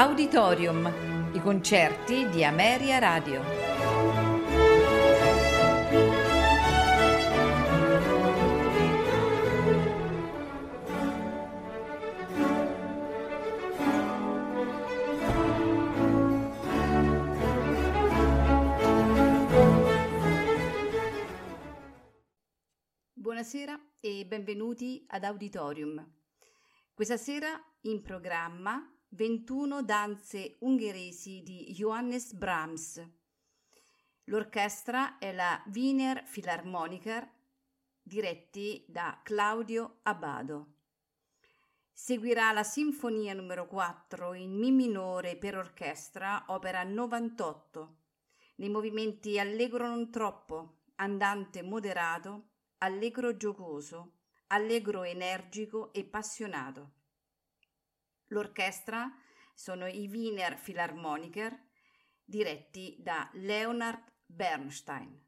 Auditorium, i concerti di Ameria Radio. Buonasera e benvenuti ad Auditorium. Questa sera in programma 21 danze ungheresi di Johannes Brahms. L'orchestra è la Wiener Philharmoniker, diretti da Claudio Abbado. Seguirà la Sinfonia numero 4 in Mi minore per orchestra, opera 98, nei movimenti allegro non troppo, andante moderato, allegro giocoso, allegro energico e passionato. L'orchestra sono i Wiener Philharmoniker, diretti da Leonard Bernstein.